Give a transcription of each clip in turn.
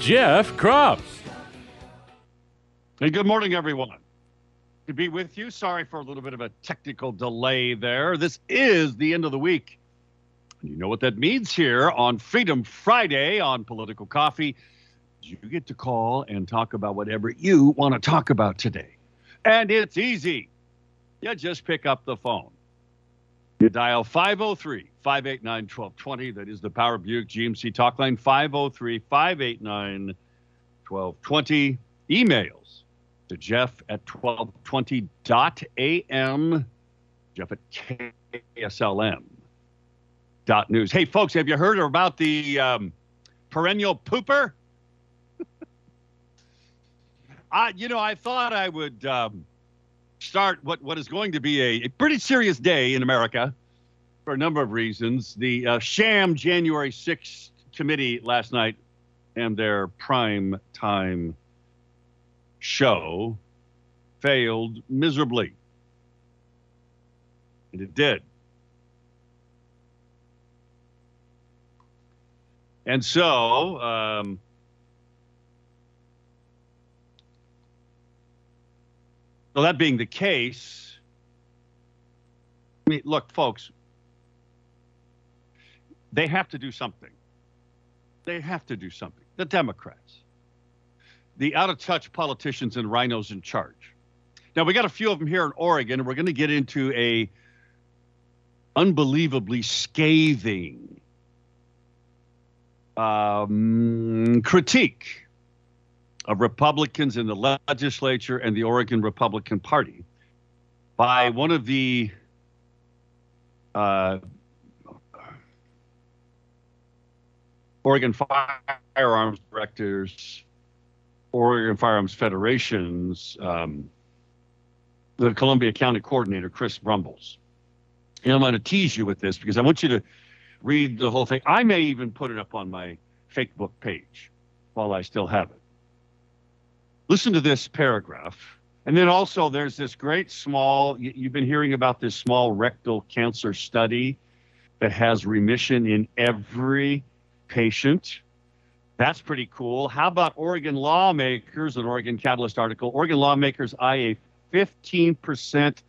Jeff Kropp. Hey, good morning, everyone. To be with you, sorry for a little bit of a technical delay there. This is the end of the week. You know what that means here on Freedom Friday on Political Coffee. You get to call and talk about whatever you want to talk about today. And it's easy. You just pick up the phone. You dial 503 589 1220. That is the Power Buick GMC talk line 503 589 1220. Emails to Jeff at 1220.am. Jeff at KSLM. Dot news. Hey, folks, have you heard about the um, perennial pooper? I, you know, I thought I would um, start what, what is going to be a, a pretty serious day in America for a number of reasons. The uh, sham January 6th committee last night and their prime time show failed miserably. And it did. And so, um, so that being the case, I mean, look, folks, they have to do something. They have to do something. The Democrats, the out of touch politicians and rhinos in charge. Now we got a few of them here in Oregon, and we're going to get into a unbelievably scathing um, critique of Republicans in the legislature and the Oregon Republican Party by one of the uh, Oregon Firearms Directors, Oregon Firearms Federations, um, the Columbia County Coordinator, Chris Brumbles. And I'm going to tease you with this because I want you to read the whole thing. I may even put it up on my Facebook page while I still have it. Listen to this paragraph. And then also, there's this great small, you- you've been hearing about this small rectal cancer study that has remission in every patient. That's pretty cool. How about Oregon lawmakers, an Oregon Catalyst article? Oregon lawmakers eye a 15%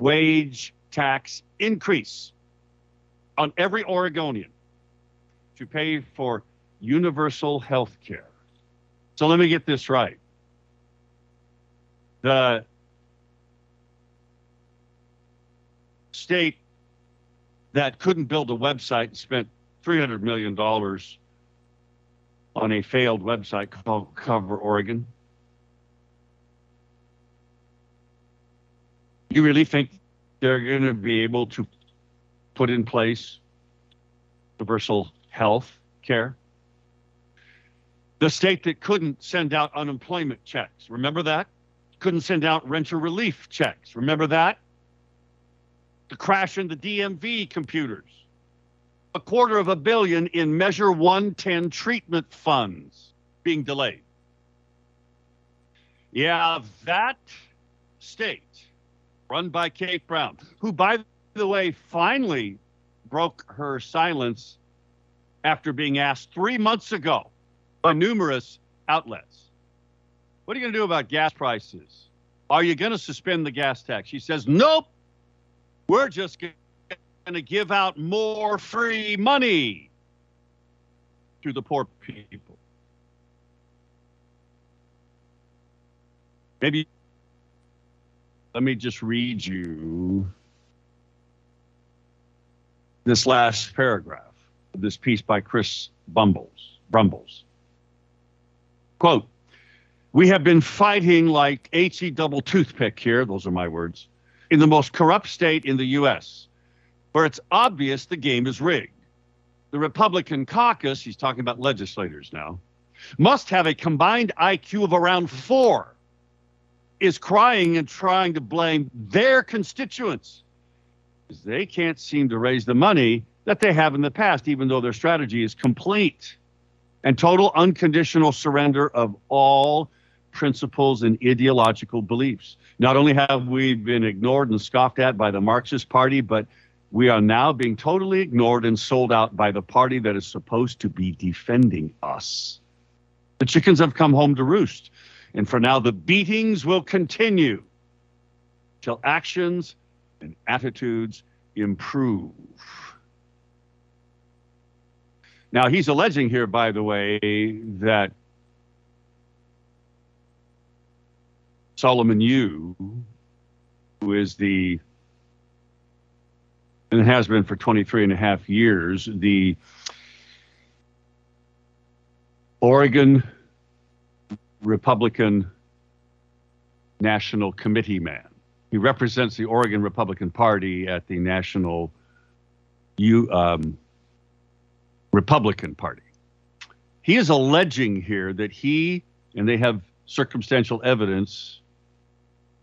wage tax increase on every Oregonian to pay for universal health care. So let me get this right. The state that couldn't build a website and spent $300 million on a failed website called Cover Oregon. You really think they're going to be able to put in place universal health care? The state that couldn't send out unemployment checks, remember that? Couldn't send out renter relief checks, remember that? The crash in the DMV computers a quarter of a billion in Measure 110 treatment funds being delayed. Yeah, that state, run by Kate Brown, who, by the way, finally broke her silence after being asked three months ago by numerous outlets. What are you going to do about gas prices? Are you going to suspend the gas tax? She says, nope. We're just going to give out more free money to the poor people. Maybe let me just read you this last paragraph of this piece by Chris Bumbles. Brumbles. Quote, we have been fighting like HE double toothpick here, those are my words, in the most corrupt state in the U.S., where it's obvious the game is rigged. The Republican caucus, he's talking about legislators now, must have a combined IQ of around four, is crying and trying to blame their constituents. 'Cause They can't seem to raise the money that they have in the past, even though their strategy is complete and total unconditional surrender of all principles and ideological beliefs. Not only have we been ignored and scoffed at by the Marxist Party, but we are now being totally ignored and sold out by the party that is supposed to be defending us. The chickens have come home to roost. And for now, the beatings will continue till actions and attitudes improve. Now, he's alleging here, by the way, that Solomon Yu, who is the, and has been for 23 and a half years, the Oregon Republican National Committee man. He represents the Oregon Republican Party at the National U, um, Republican Party. He is alleging here that he, and they have circumstantial evidence,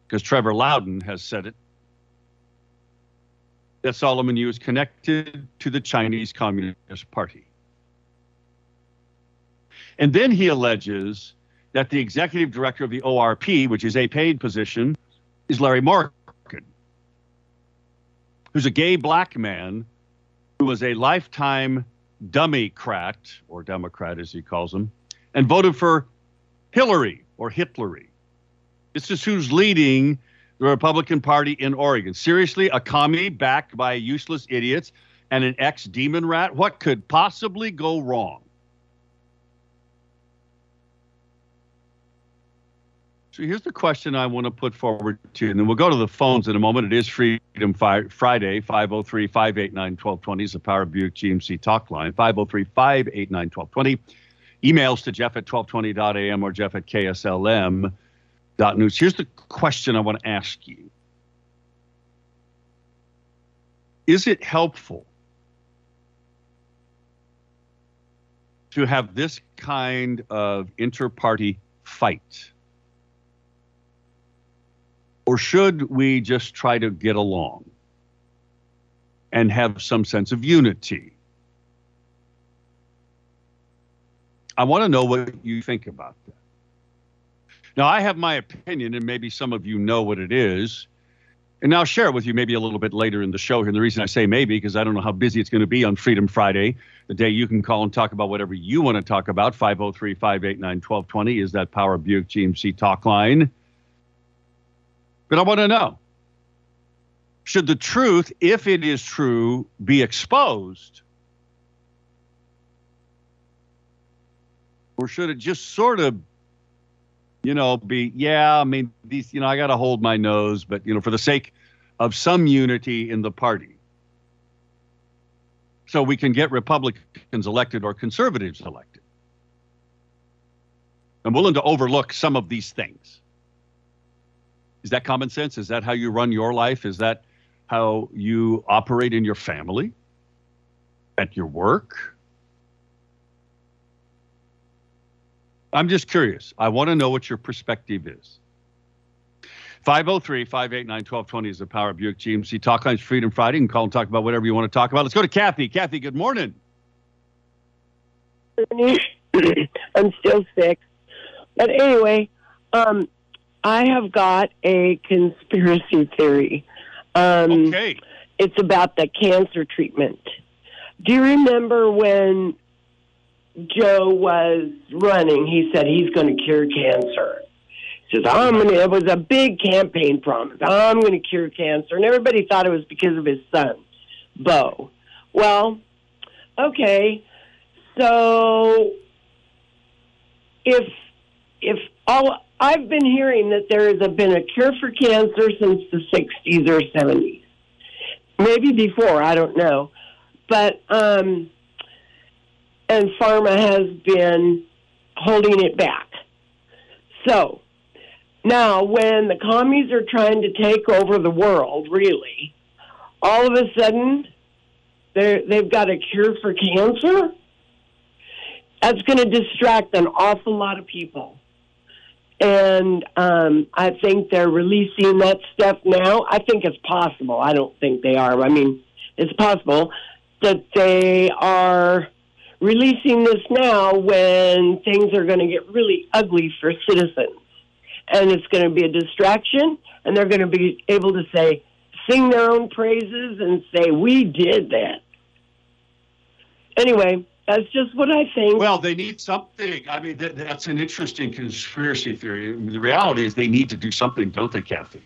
because Trevor Loudon has said it, that Solomon Yu is connected to the Chinese Communist Party. And then he alleges that the executive director of the ORP, which is a paid position, is Larry Morgan, who's a gay black man who was a lifetime Democrat, or Democrat as he calls him, and voted for Hillary or Hitlery. This is who's leading the Republican Party in Oregon. Seriously, a commie backed by useless idiots and an ex demon rat? What could possibly go wrong? So here's the question I want to put forward to you, and then we'll go to the phones in a moment. It is Freedom Fi- Friday, 503 589 1220 is the Power Buick GMC talk line, 503 589 1220. Emails to Jeff at 1220.am or Jeff at KSLM.news. Here's the question I want to ask you Is it helpful to have this kind of inter party fight? Or should we just try to get along and have some sense of unity? I want to know what you think about that. Now, I have my opinion, and maybe some of you know what it is. And I'll share it with you maybe a little bit later in the show here. And the reason I say maybe, because I don't know how busy it's going to be on Freedom Friday, the day you can call and talk about whatever you want to talk about. 503 589 1220 is that Power Buick GMC talk line. But I want to know should the truth, if it is true, be exposed? Or should it just sort of, you know, be, yeah, I mean, these, you know, I got to hold my nose, but, you know, for the sake of some unity in the party. So we can get Republicans elected or conservatives elected. I'm willing to overlook some of these things. Is that common sense? Is that how you run your life? Is that how you operate in your family? At your work? I'm just curious. I want to know what your perspective is. 503 589 1220 is the Power Buick GMC Talk Lines Freedom Friday. You can call and talk about whatever you want to talk about. Let's go to Kathy. Kathy, good morning. I'm still sick. But anyway, um, I have got a conspiracy theory. Um, Okay. It's about the cancer treatment. Do you remember when Joe was running? He said he's going to cure cancer. He says, I'm going to, it was a big campaign promise. I'm going to cure cancer. And everybody thought it was because of his son, Beau. Well, okay. So if if all I've been hearing that there has been a cure for cancer since the 60s or 70s, maybe before I don't know, but um, and pharma has been holding it back. So now, when the commies are trying to take over the world, really, all of a sudden they they've got a cure for cancer. That's going to distract an awful lot of people. And um, I think they're releasing that stuff now. I think it's possible. I don't think they are. I mean, it's possible that they are releasing this now when things are going to get really ugly for citizens. And it's going to be a distraction, and they're going to be able to say, sing their own praises and say, We did that. Anyway, that's just what I think. Well, they need something. I mean, that, that's an interesting conspiracy theory. I mean, the reality is they need to do something, don't they, Kathy?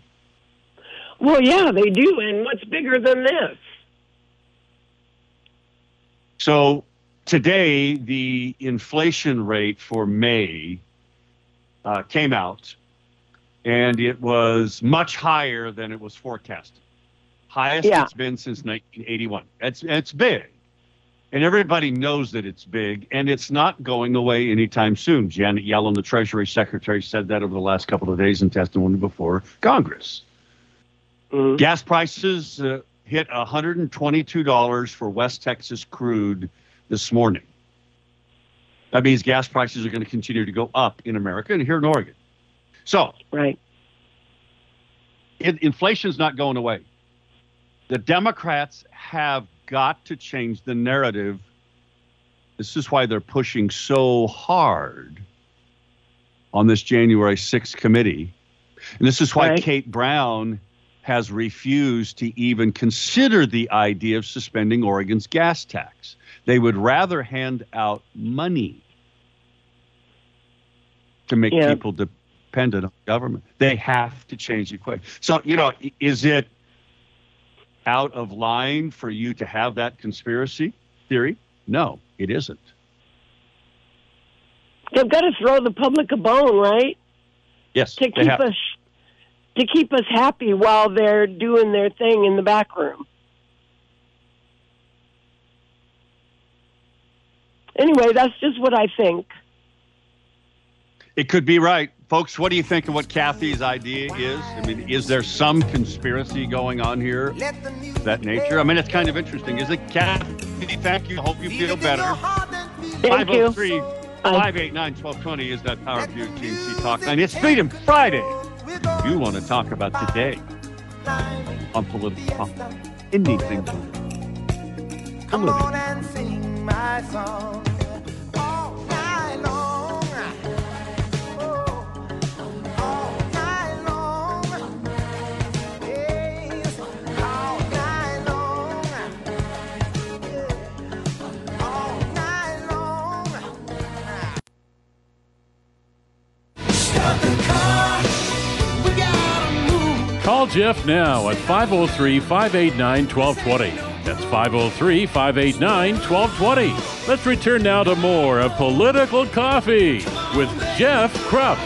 Well, yeah, they do. And what's bigger than this? So today, the inflation rate for May uh, came out, and it was much higher than it was forecasted. Highest Yeah. it's been since 1981. It's it's big, and everybody knows that it's big, and it's not going away anytime soon. Janet Yellen, the Treasury Secretary, said that over the last couple of days in testimony before Congress. Mhm. Gas prices uh, hit $122 for West Texas crude this morning. That means gas prices are going to continue to go up in America and here in Oregon. So Right. it, inflation's not going away. The Democrats have got to change the narrative. This is why they're pushing so hard on this January 6th committee. And this is why Right. Kate Brown has refused to even consider the idea of suspending Oregon's gas tax. They would rather hand out money to make Yeah. people dependent on government. They have to change the equation. So, you know, is it out of line for you to have that conspiracy theory? No, it isn't. They've got to throw the public a bone, right? Yes, To keep us to keep us happy while they're doing their thing in the back room. Anyway, that's just what I think. It could be right. Folks, what do you think of what Kathy's idea is? I mean, is there some conspiracy going on here of that nature? I mean, it's kind of interesting. Is it, Kathy? Thank you. Hope you feel better. Thank you. 503 589 1220 is that Power Buick GMC Talk Line. It's Freedom Friday. You want to talk about today on political talk. Anything. Come on and sing my song Call Jeff now at 503 589 1220. That's 503 589 1220. Let's return now to more of Political Coffee with Jeff Kropp.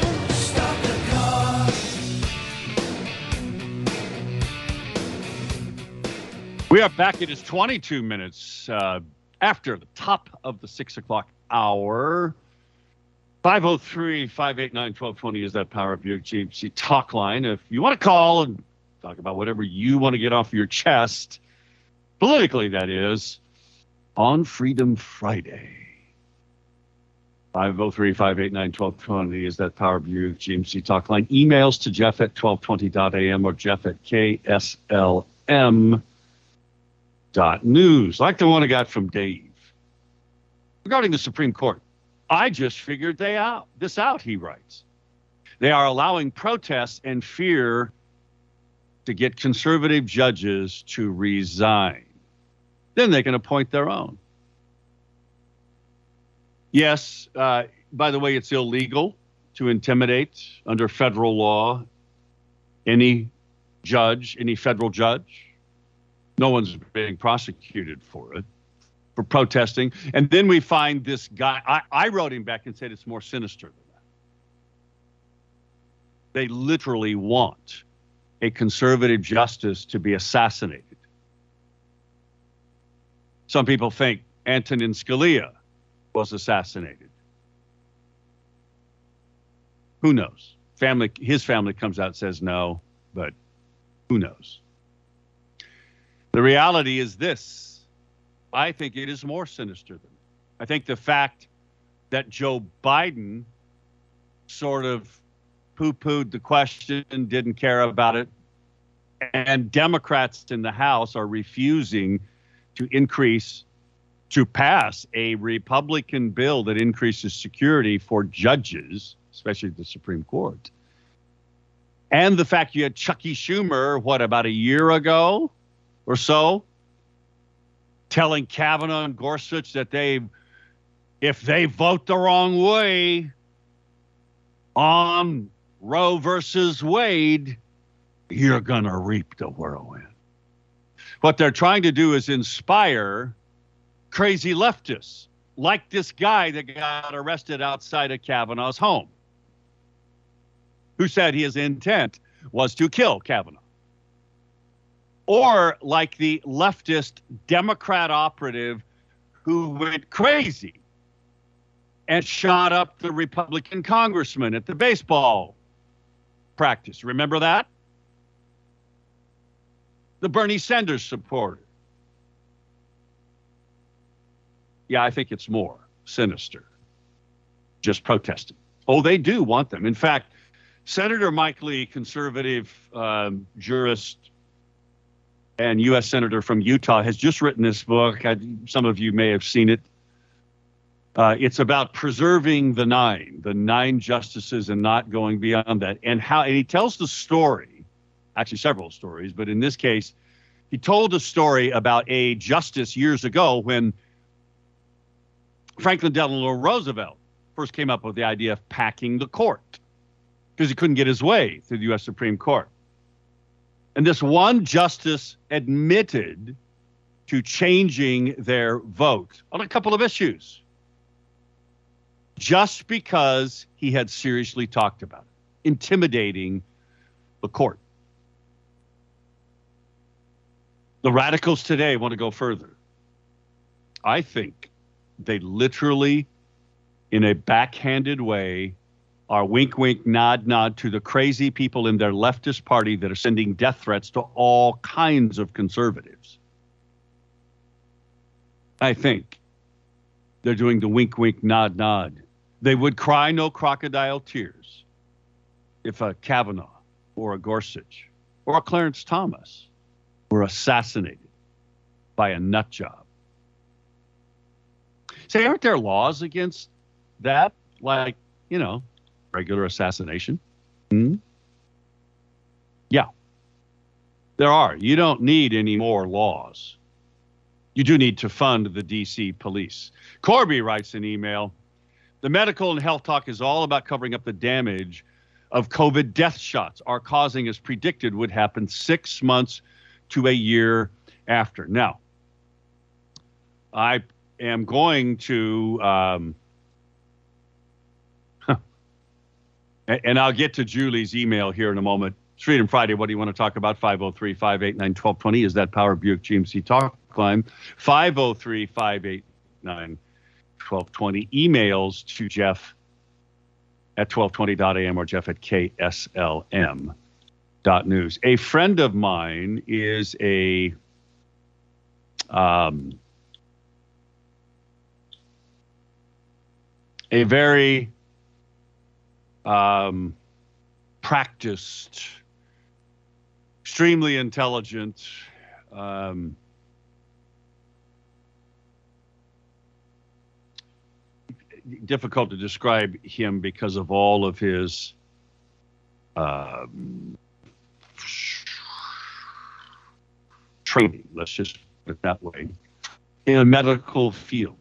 We are back. It is 22 minutes uh, after the top of the six o'clock hour. 503 589 1220 is that Power Buick GMC talk line. If you want to call and talk about whatever you want to get off your chest, politically, that is, on Freedom Friday. 503 589 1220 is that Power Buick GMC talk line. Emails to Jeff at 1220.am or Jeff at KSLM dot news, like the one I got from Dave. Regarding the Supreme Court, I just figured they out this out, he writes. They are allowing protests and fear to get conservative judges to resign. Then they can appoint their own. Yes, uh, by the way, it's illegal to intimidate under federal law any judge, any federal judge. No one's being prosecuted for it, protesting. And then we find this guy. I, I wrote him back and said it's more sinister than that. They literally want a conservative justice to be assassinated. Some people think Antonin Scalia was assassinated. Who knows? Family, his family comes out says no, but who knows? The reality is this I think it is more sinister than that. I think the fact that Joe Biden sort of poo pooed the question, didn't care about it. And Democrats in the House are refusing to increase, to pass a Republican bill that increases security for judges, especially the Supreme Court. And the fact you had Chucky Schumer, what, about a year ago or so, telling Kavanaugh and Gorsuch that they, if they vote the wrong way on Roe versus Wade, you're going to reap the whirlwind. What they're trying to do is inspire crazy leftists, like this guy that got arrested outside of Kavanaugh's home, who said his intent was to kill Kavanaugh. Or like the leftist Democrat operative who went crazy and shot up the Republican congressman at the baseball practice. Remember that? The Bernie Sanders supporter. Yeah, I think it's more sinister. Just protesting. Oh, they do want them. In fact, Senator Mike Lee, conservative um, jurist and U.S. Senator from Utah, has just written this book. I, some of you may have seen it. Uh, it's about preserving the nine, the nine justices, and not going beyond that. And how and he tells the story, actually several stories, but in this case, he told a story about a justice years ago when Franklin Delano Roosevelt first came up with the idea of packing the court because he couldn't get his way through the U.S. Supreme Court. And this one justice admitted to changing their vote on a couple of issues just because he had seriously talked about it, intimidating the court. The radicals today want to go further. I think they literally, in a backhanded way, are wink, wink, nod, nod to the crazy people in their leftist party that are sending death threats to all kinds of conservatives. I think they're doing the wink, wink, nod, nod. They would cry no crocodile tears if a Kavanaugh or a Gorsuch or a Clarence Thomas were assassinated by a nut job. Say, aren't there laws against that? Like, you know, regular assassination? Hmm? Yeah, there are. You don't need any more laws. You do need to fund the DC police. Corby writes an email The medical and health talk is all about covering up the damage of COVID death shots are causing, as predicted, would happen six months to a year after. Now, I am going to, um, and I'll get to Julie's email here in a moment. Freedom Friday. What do you want to talk about? 503 589 1220 is that Power Buick GMC talk line. 503 589 1220. Emails to Jeff at 1220.am or Jeff at KSLM.news. A friend of mine is a um, a very um, practiced, extremely intelligent, um, difficult to describe him because of all of his um, training, let's just put it that way, in a medical field.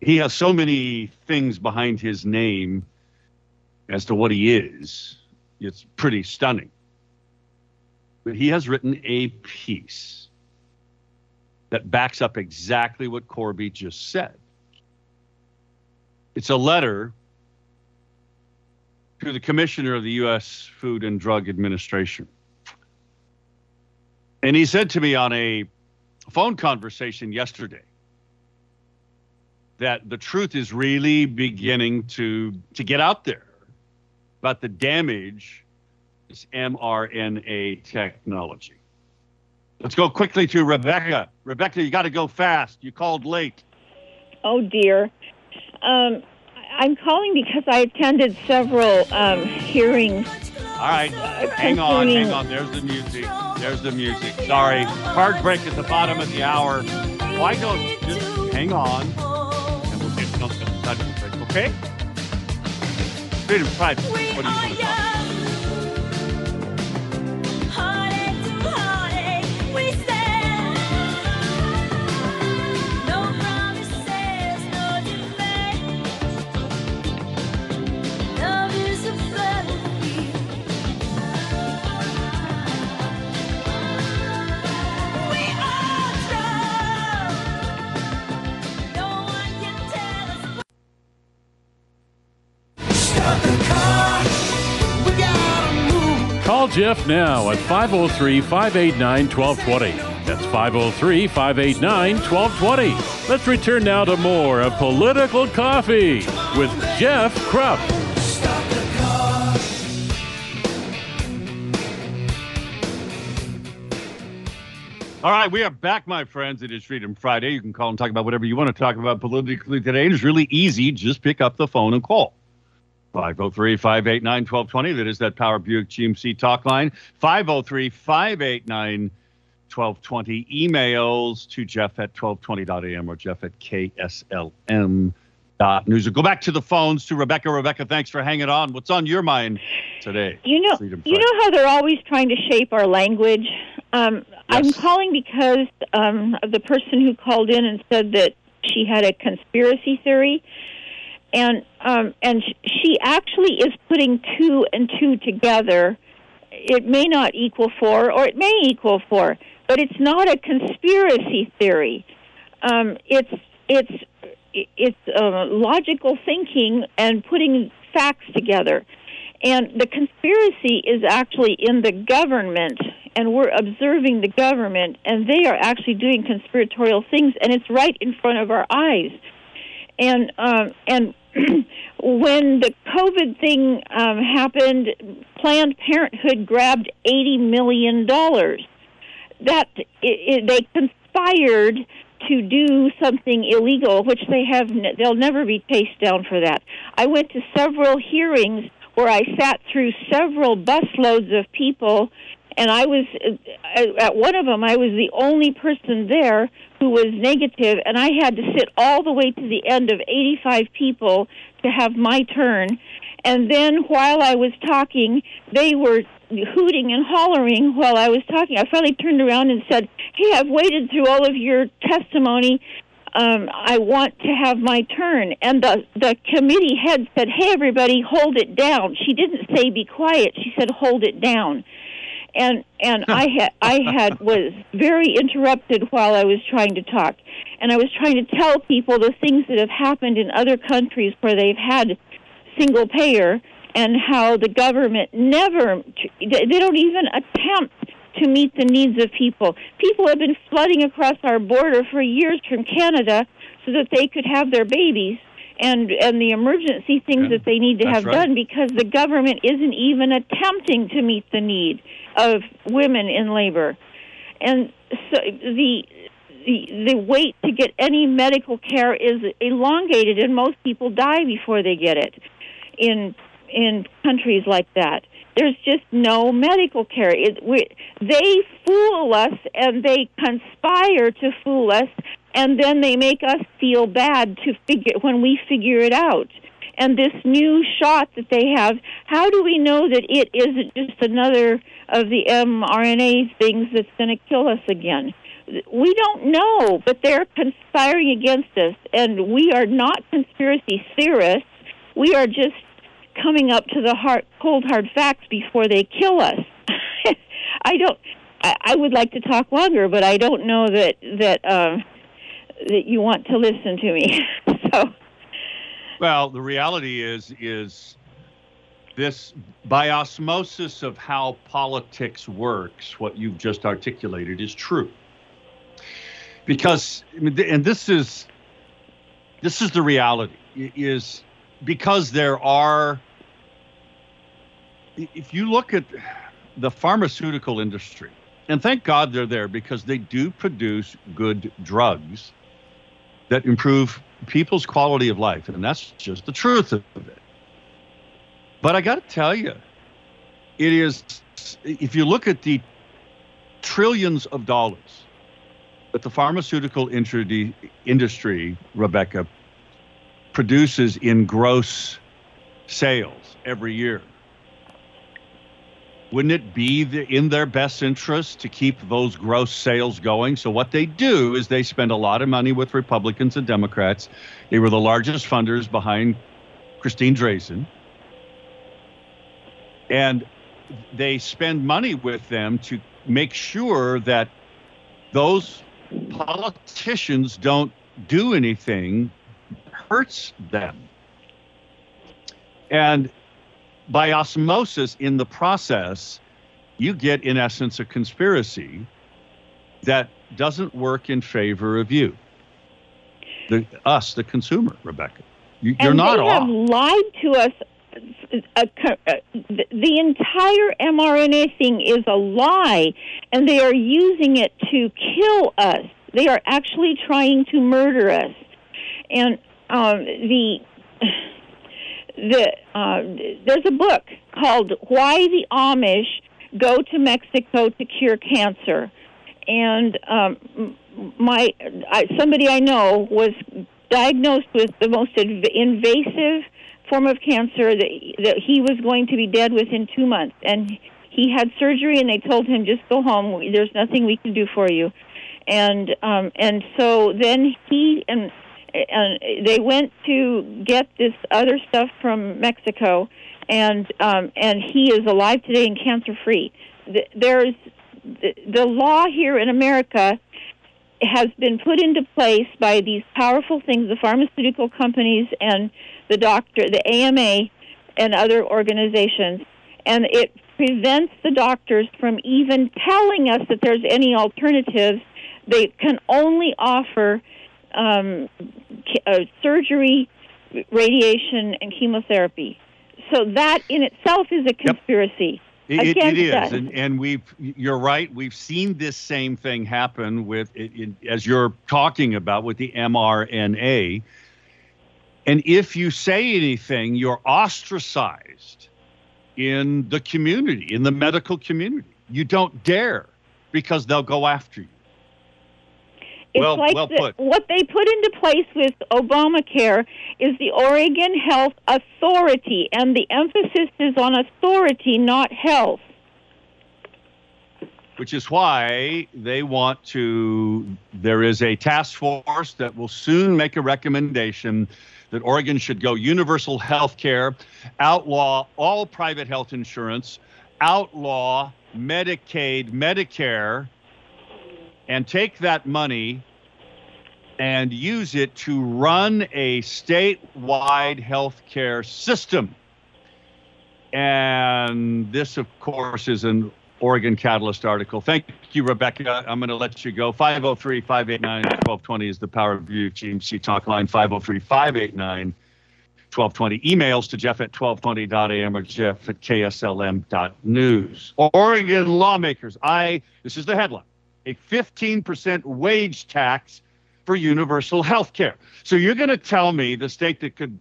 He has so many things behind his name as to what he is. It's pretty stunning. But he has written a piece that backs up exactly what Corby just said. It's a letter to the commissioner of the U.S. Food and Drug Administration. And he said to me on a phone conversation yesterday that the truth is really beginning to, to get out there about the damage this mRNA technology. Let's go quickly to Rebecca. Rebecca, you got to go fast. You called late. Oh dear. Um, I'm calling because I attended several um, hearings. All right, hang on, hang on. There's the music. There's the music. Sorry, hard break at the bottom of the hour. Why don't just hang on, and we'll get something touch the break, okay? Freedom Pride. What do you want to talk? Call Jeff now at 503 589 1220. That's 503 589 1220. Let's return now to more of Political Coffee with Jeff Kropp. All right, we are back, my friends. It is Freedom Friday. You can call and talk about whatever you want to talk about politically today. It is really easy. Just pick up the phone and call. 503 589 1220. That is that Power Buick GMC talk line. 503 589 1220. Emails to Jeff at 1220.am or Jeff at KSLM. Dot news. Go back to the phones to Rebecca. Rebecca, thanks for hanging on. What's on your mind today? You know, you know how they're always trying to shape our language. Um, I'm calling because um, of the person who called in and said that she had a conspiracy theory, and um, and she actually is putting two and two together. It may not equal four, or it may equal four, but it's not a conspiracy theory. Um, it's it's it's uh, logical thinking and putting facts together. And the conspiracy is actually in the government, and we're observing the government, and they are actually doing conspiratorial things, and it's right in front of our eyes. And um, and when the COVID thing um, happened, Planned Parenthood grabbed eighty million dollars. That it, it, they conspired to do something illegal, which they have. They'll never be chased down for that. I went to several hearings where I sat through several busloads of people, and I was uh, at one of them. I was the only person there who was negative, and I had to sit all the way to the end of 85 people to have my turn. And then while I was talking, they were hooting and hollering while I was talking. I finally turned around and said, "Hey, I've waited through all of your testimony. Um, I want to have my turn." And the the committee head said, "Hey, everybody, hold it down." She didn't say be quiet. She said, "Hold it down." And and I had I had was very interrupted while I was trying to talk, and I was trying to tell people the things that have happened in other countries where they've had single payer and how the government never they don't even attempt to meet the needs of people. People have been flooding across our border for years from Canada so that they could have their babies and and the emergency things Yeah, that they need to have right. done because the government isn't even attempting to meet the need of women in labor. And so the the the wait to get any medical care is elongated and most people die before they get it in in countries like that. There's just no medical care. It, we, they fool us and they conspire to fool us, and then they make us feel bad to figure when we figure it out. And this new shot that they have, how do we know that it isn't just another of the mRNA things that's going to kill us again? We don't know, but they're conspiring against us, and we are not conspiracy theorists. We are just coming up to the hard, cold hard facts before they kill us. I don't. I, I would like to talk longer, but I don't know that that uh, that you want to listen to me. so Well, the reality is is this by osmosis of how politics works, what you've just articulated is true. Because and this is this is the reality is because there are if you look at the pharmaceutical industry and thank God they're there because they do produce good drugs that improve people's quality of life, and that's just the truth of it. But I got to tell you, it is, if you look at the trillions of dollars that the pharmaceutical industry, Rebecca, produces in gross sales every year, wouldn't it be the, in their best interest to keep those gross sales going? So what they do is they spend a lot of money with Republicans and Democrats. They were the largest funders behind Christine Drazan. And they spend money with them to make sure that those politicians don't do anything hurts them. And by osmosis in the process, you get, in essence, a conspiracy that doesn't work in favor of you, the us, the consumer, Rebecca. You, you're and not they have lied to us. A, the the entire mRNA thing is a lie, and they are using it to kill us. They are actually trying to murder us. And um, the the uh, there's a book called "Why the Amish Go to Mexico to Cure Cancer," and um, my I, somebody I know was diagnosed with the most inv- invasive form of cancer that that he was going to be dead within two months, and he had surgery, and they told him just go home. There's nothing we can do for you, and um, and so then he and and they went to get this other stuff from Mexico, and um, and he is alive today and cancer free. There's the, the law here in America has been put into place by these powerful things, the pharmaceutical companies and the doctor, the AMA, and other organizations, and it prevents the doctors from even telling us that there's any alternatives. They can only offer um, uh, surgery, radiation, and chemotherapy. So that in itself is a conspiracy. It, it- it is, us. and and we've you're right. We've seen this same thing happen with it, it, as you're talking about with the mRNA. And if you say anything, you're ostracized in the community, in the medical community. You don't dare because they'll go after you. It's Well- like well the- put. what they put into place with Obamacare is the Oregon Health Authority, and the emphasis is on authority, not health. which is why they want to. There is a task force that will soon make a recommendation that Oregon should go universal health care, outlaw all private health insurance, outlaw Medicaid, Medicare, and take that money and use it to run a statewide health care system. And this, of course, is an Oregon Catalyst article. Thank you, Rebecca. I'm going to let you go. 503 589 1220 is the Power of View GMC talk line. 503 589 1220. Emails to Jeff at 1220.am or Jeff at KSLM.news. Oregon lawmakers, I, this is the headline, a 15% wage tax for universal health care. So you're going to tell me the state that could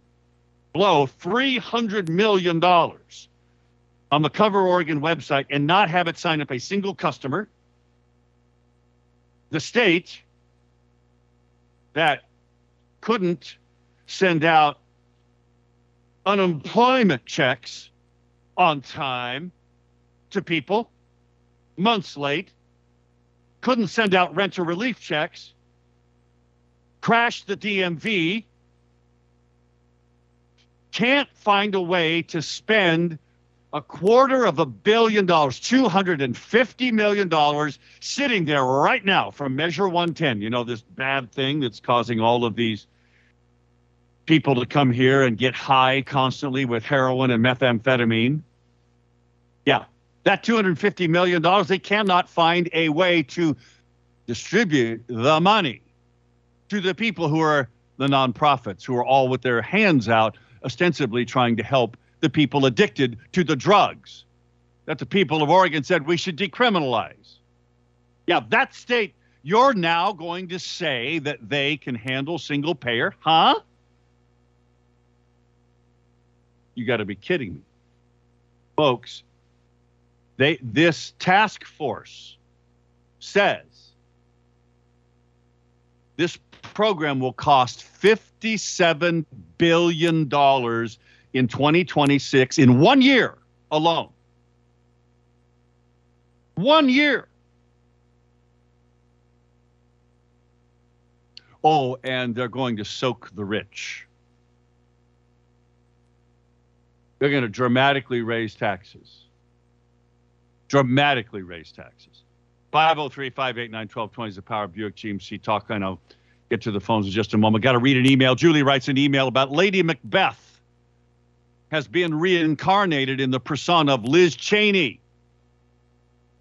blow $300 million on the Cover Oregon website and not have it sign up a single customer. The state that couldn't send out unemployment checks on time to people months late, couldn't send out renter relief checks, crashed the DMV, can't find a way to spend a quarter of a billion dollars, $250 million sitting there right now from Measure 110. You know, this bad thing that's causing all of these people to come here and get high constantly with heroin and methamphetamine. Yeah, that $250 million, they cannot find a way to distribute the money to the people who are the nonprofits, who are all with their hands out, ostensibly trying to help the people addicted to the drugs that the people of Oregon said we should decriminalize. Yeah, that state, You're now going to say that they can handle single payer, huh? You got to be kidding me. Folks, they this task force says this program will cost 57 billion dollars in 2026 in one year alone. One year. Oh, and they're going to soak the rich. They're going to dramatically raise taxes. Dramatically raise taxes. 503 589 1220 is the Power Buick GMC talk. I know. Get to the phones in just a moment. Got to read an email. Julie writes an email about Lady Macbeth has been reincarnated in the persona of Liz Cheney.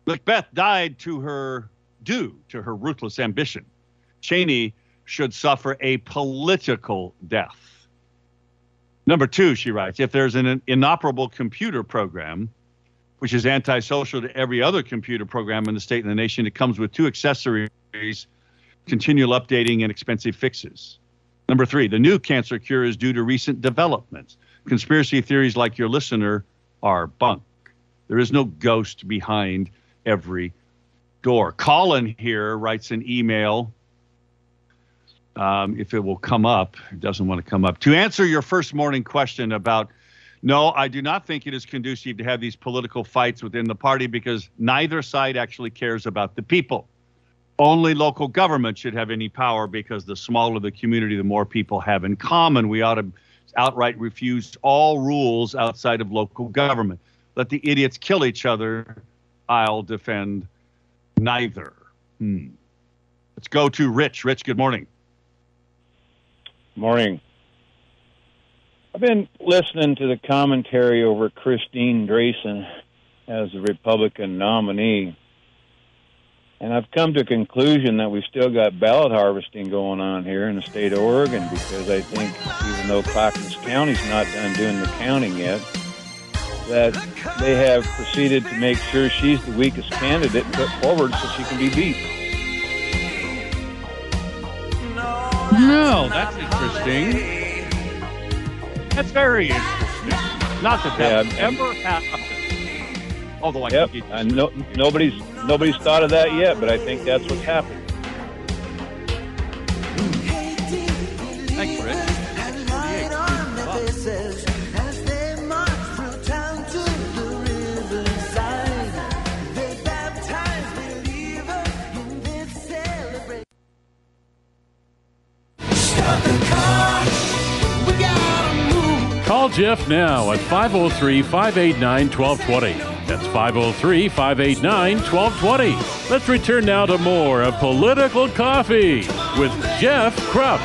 Macbeth died to her due to her ruthless ambition. Cheney should suffer a political death. Number two, she writes, if there's an inoperable computer program, which is antisocial to every other computer program in the state and the nation, it comes with two accessories continual updating and expensive fixes. Number three, the new cancer cure is due to recent developments. Conspiracy theories like your listener are bunk. There is no ghost behind every door. Colin here writes an email. Um, if it will come up, it doesn't want to come up. To answer your first morning question about, no, I do not think it is conducive to have these political fights within the party because neither side actually cares about the people. Only local government should have any power because the smaller the community, the more people have in common. We ought to outright refuse all rules outside of local government. Let the idiots kill each other. I'll defend neither. Hmm. Let's go to Rich. Rich, good morning. Morning. I've been listening to the commentary over Christine Drazan as the Republican nominee, and I've come to a conclusion that we've still got ballot harvesting going on here in the state of Oregon because I think even though Clackamas County's not done doing the counting yet, that they have proceeded to make sure she's the weakest candidate put forward so she can be beat. No, that's interesting. That's very interesting. Not that that Yeah. ever happened. Although I Yep, I uh, no, nobody's nobody's thought of that yet, but I think that's what's happened. Jeff now at 503 589 1220. That's 503 589 1220. Let's return now to more of Political Coffee with Jeff Kropp.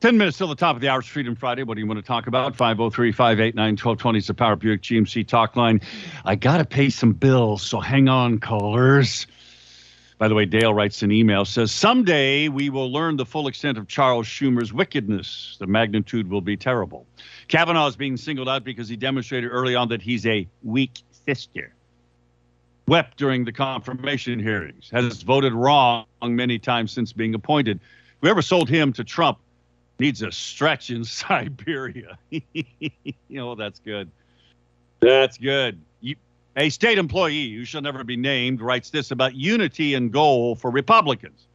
Ten minutes till the top of the hour. Freedom Friday. What do you want to talk about? 503 589 1220 is the Power Buick GMC talk line. I got to pay some bills, so hang on, callers. By the way, Dale writes an email says, Someday we will learn the full extent of Charles Schumer's wickedness. The magnitude will be terrible. Kavanaugh is being singled out because he demonstrated early on that he's a weak sister. Wept during the confirmation hearings, has voted wrong many times since being appointed. Whoever sold him to Trump needs a stretch in Siberia. know, oh, that's good. That's good. A state employee who shall never be named writes this about unity and goal for Republicans.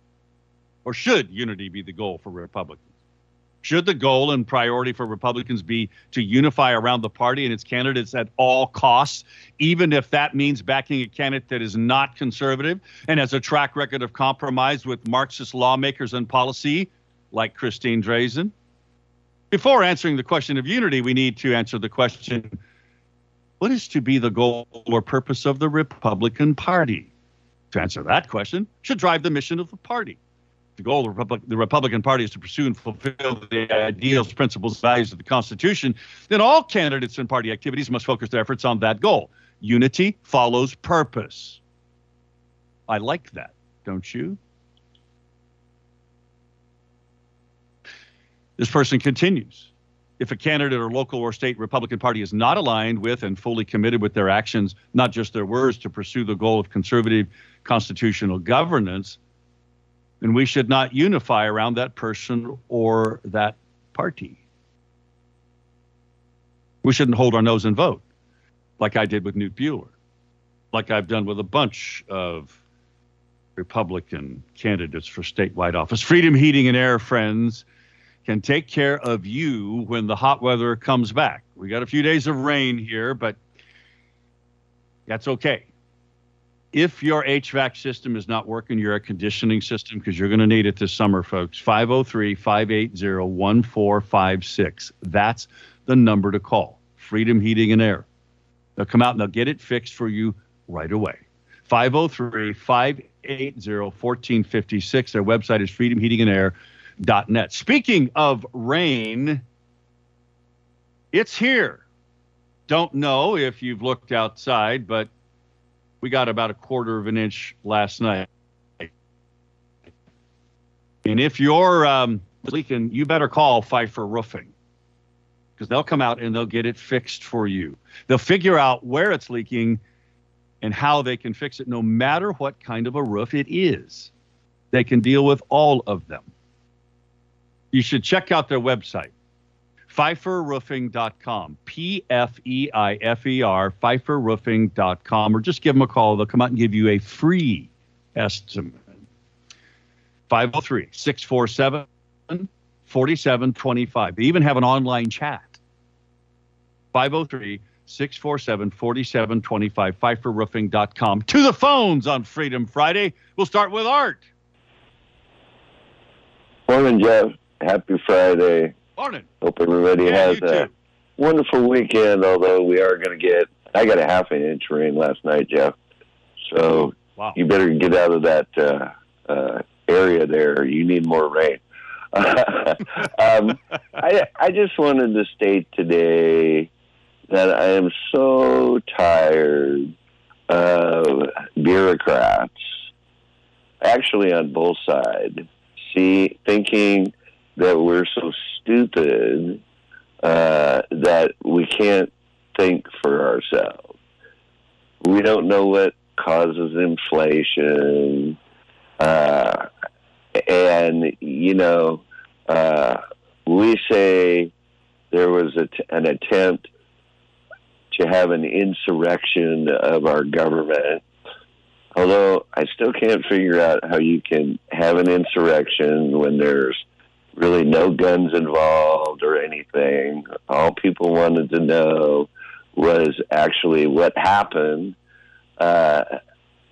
Or should unity be the goal for Republicans? Should the goal and priority for Republicans be to unify around the party and its candidates at all costs, even if that means backing a candidate that is not conservative and has a track record of compromise with Marxist lawmakers and policy, like Christine Drazan? Before answering the question of unity, we need to answer the question what is to be the goal or purpose of the Republican Party? To answer that question should drive the mission of the party. The goal of the, Republic, the Republican Party is to pursue and fulfill the ideals, principles, values of the Constitution. Then all candidates and party activities must focus their efforts on that goal. Unity follows purpose. I like that, don't you? This person continues. If a candidate or local or state Republican Party is not aligned with and fully committed with their actions, not just their words, to pursue the goal of conservative constitutional governance, then we should not unify around that person or that party. We shouldn't hold our nose and vote like I did with Knute Buehler, like I've done with a bunch of Republican candidates for statewide office. Freedom Heating and Air, friends, can take care of you when the hot weather comes back. We got a few days of rain here, but that's okay. If your HVAC system is not working, your air conditioning system, because you're going to need it this summer, folks, 503 580 1456. That's the number to call. Freedom Heating and Air. They'll come out and they'll get it fixed for you right away. 503 580 1456. Their website is freedomheatingandair.net. Speaking of rain, it's here. Don't know if you've looked outside, but we got about a quarter of an inch last night. And if you're um, leaking, you better call Pfeifer Roofing because they'll come out and they'll get it fixed for you. They'll figure out where it's leaking and how they can fix it, no matter what kind of a roof it is. They can deal with all of them. You should check out their website, pfeiferroofing.com, P F E I F E R, pfeiferroofing.com, or just give them a call. They'll come out and give you a free estimate. 503 647 4725. They even have an online chat. 503 647 4725, pfeiferroofing.com. To the phones on Freedom Friday. We'll start with Art. Morning, Jeff. Happy Friday. Morning. Hope everybody Yeah, has a too. wonderful weekend, although we are going to get, I got a half an inch rain last night, Jeff. So Wow. you better get out of that uh, uh, area there. You need more rain. um, I, I just wanted to state today that I am so tired of bureaucrats, actually on both sides, see thinking that we're so stupid uh, that we can't think for ourselves. We don't know what causes inflation. Uh, and, you know, uh, we say there was a t- an attempt to have an insurrection of our government. Although I still can't figure out how you can have an insurrection when there's really no guns involved or anything. All people wanted to know was actually what happened uh,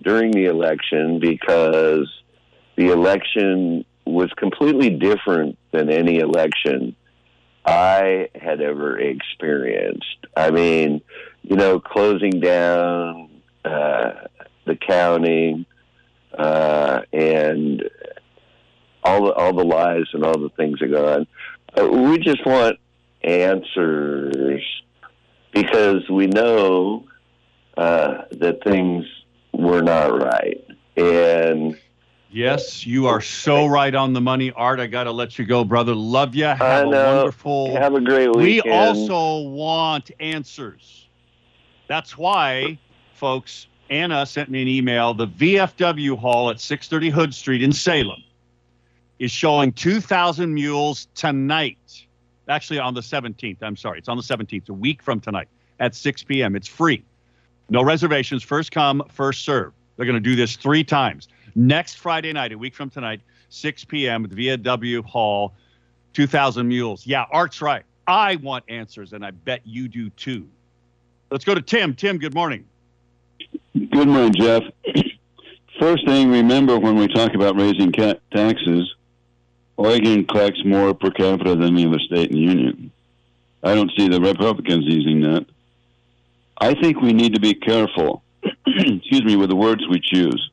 during the election because the election was completely different than any election I had ever experienced. I mean, you know, closing down uh, the county uh, and all the all the lies and all the things that go on. Uh, we just want answers because we know uh, that things were not right, and Yes, you are so right on the money, Art. I got to let you go, brother. Love you. Have I a know. wonderful have a great We also want answers. That's why, folks, Anna sent me an email. The VFW Hall at 630 Hood Street in Salem is showing 2,000 mules tonight. Actually, on the 17th. I'm sorry. It's on the 17th, a week from tonight at 6 p.m. It's free. No reservations. First come, first serve. They're going to do this three times. Next Friday night, a week from tonight, 6 p.m. at VFW Hall, 2,000 mules. Yeah, Art's right. I want answers, and I bet you do too. Let's go to Tim. Tim, good morning. Good morning, Jeff. First thing, remember when we talk about raising taxes, Oregon collects more per capita than any other state in the union. I don't see the Republicans using that. I think we need to be careful, excuse me, with the words we choose.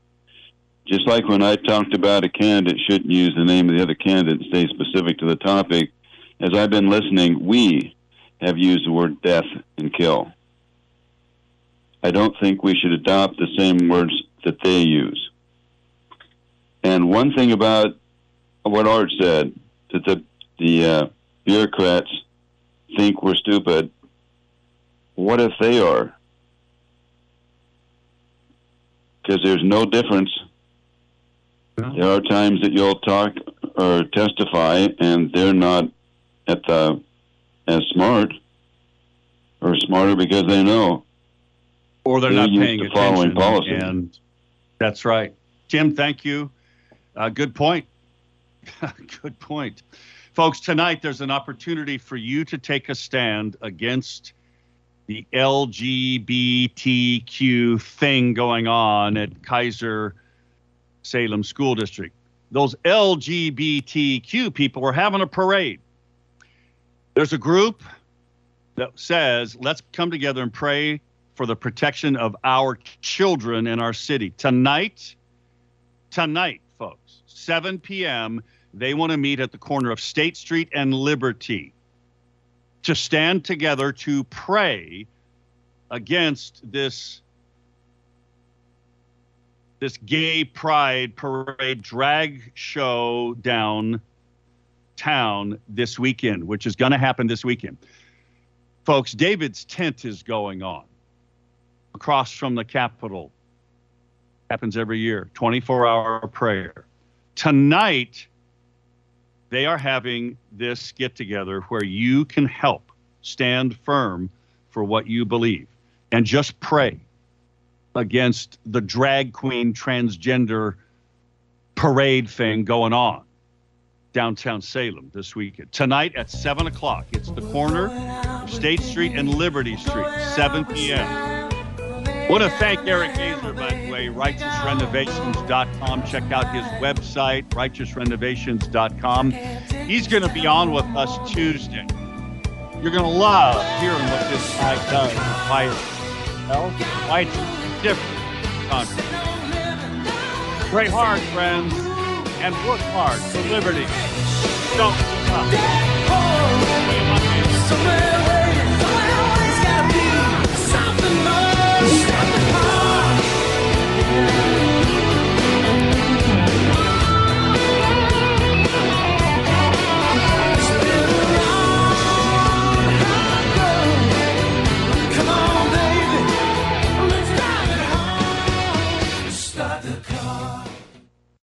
Just like when I talked about a candidate shouldn't use the name of the other candidate and stay specific to the topic, as I've been listening, we have used the word death and kill. I don't think we should adopt the same words that they use. And one thing about what Art said, that the, the uh, bureaucrats think we're stupid. What if they are? Because there's no difference. There are times that you'll talk or testify, and they're not at the as smart or smarter because they know. or they're They're not paying attention. policy. And that's right. Tim, thank you. Uh, good point. good point. Folks, tonight there's an opportunity for you to take a stand against the LGBTQ thing going on at Keizer Salem School District. Those LGBTQ people were having a parade. There's a group that says, let's come together and pray for the protection of our children in our city. Tonight, tonight, 7 p.m., they want to meet at the corner of State Street and Liberty to stand together to pray against this this gay pride parade drag show downtown this weekend, which is going to happen this weekend. Folks, David's tent is going on across from the Capitol. Happens every year, 24 hour prayer. Tonight, they are having this get together where you can help stand firm for what you believe and just pray against the drag queen transgender parade thing going on downtown Salem this weekend. Tonight at 7 o'clock, it's the corner of State Street and Liberty Street, 7 p.m. Want to thank Eric Gazer, by the way, righteousrenovations.com. Check out his website, righteousrenovations.com. He's going to be on with us Tuesday. You're going to love hearing what this guy does. Why, well, why it's different. country. Pray hard, friends, and work hard for liberty. Don't give up. Somewhere where